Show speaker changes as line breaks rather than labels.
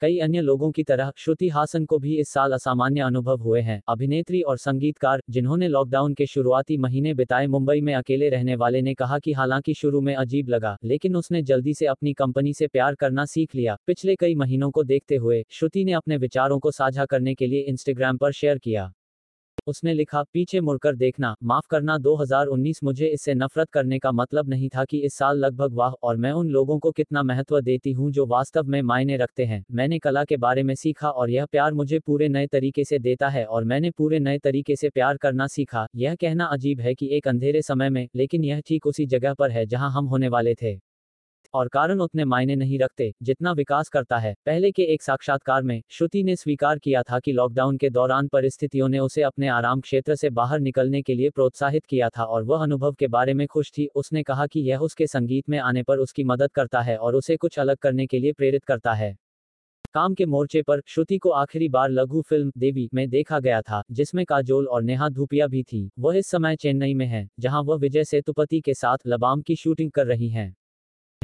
कई अन्य लोगों की तरह, श्रुति हासन को भी इस साल असामान्य अनुभव हुए हैं। अभिनेत्री और संगीतकार, जिन्होंने लॉकडाउन के शुरुआती महीने बिताए मुंबई में अकेले रहने वाले ने कहा कि हालाँकि शुरू में अजीब लगा, लेकिन उसने जल्दी से अपनी कंपनी से प्यार करना सीख लिया। पिछले कई महीनों को देखते हुए, श्रुति ने अपने विचारों को साझा करने के लिए इंस्टाग्राम पर शेयर किया। उसने लिखा, पीछे मुड़कर देखना, माफ़ करना 2019 मुझे इससे नफरत करने का मतलब नहीं था कि इस साल लगभग वाह, और मैं उन लोगों को कितना महत्व देती हूँ जो वास्तव में मायने रखते हैं। मैंने कला के बारे में सीखा, और यह प्यार मुझे पूरे नए तरीके से देता है, और मैंने पूरे नए तरीके से प्यार करना सीखा। यह कहना अजीब है कि एक अंधेरे समय में, लेकिन यह ठीक उसी जगह पर है जहाँ हम होने वाले थे। और कारण उतने मायने नहीं रखते, जितना विकास करता है। पहले के एक साक्षात्कार में, श्रुति ने स्वीकार किया था कि लॉकडाउन के दौरान परिस्थितियों ने उसे अपने आराम क्षेत्र से बाहर निकलने के लिए प्रोत्साहित किया था और वह अनुभव के बारे में खुश थी। उसने कहा कि यह उसके संगीत में आने पर उसकी मदद करता है और उसे कुछ अलग करने के लिए प्रेरित करता है। काम के मोर्चे पर, श्रुति को आखिरी बार लघु फ़िल्म, देवी, में देखा गया था, जिसमें काजोल और नेहा धूपिया भी थी। वह इस समय चेन्नई में है, जहाँ वह विजय सेतुपति के साथ लबाम की शूटिंग कर रही हैं।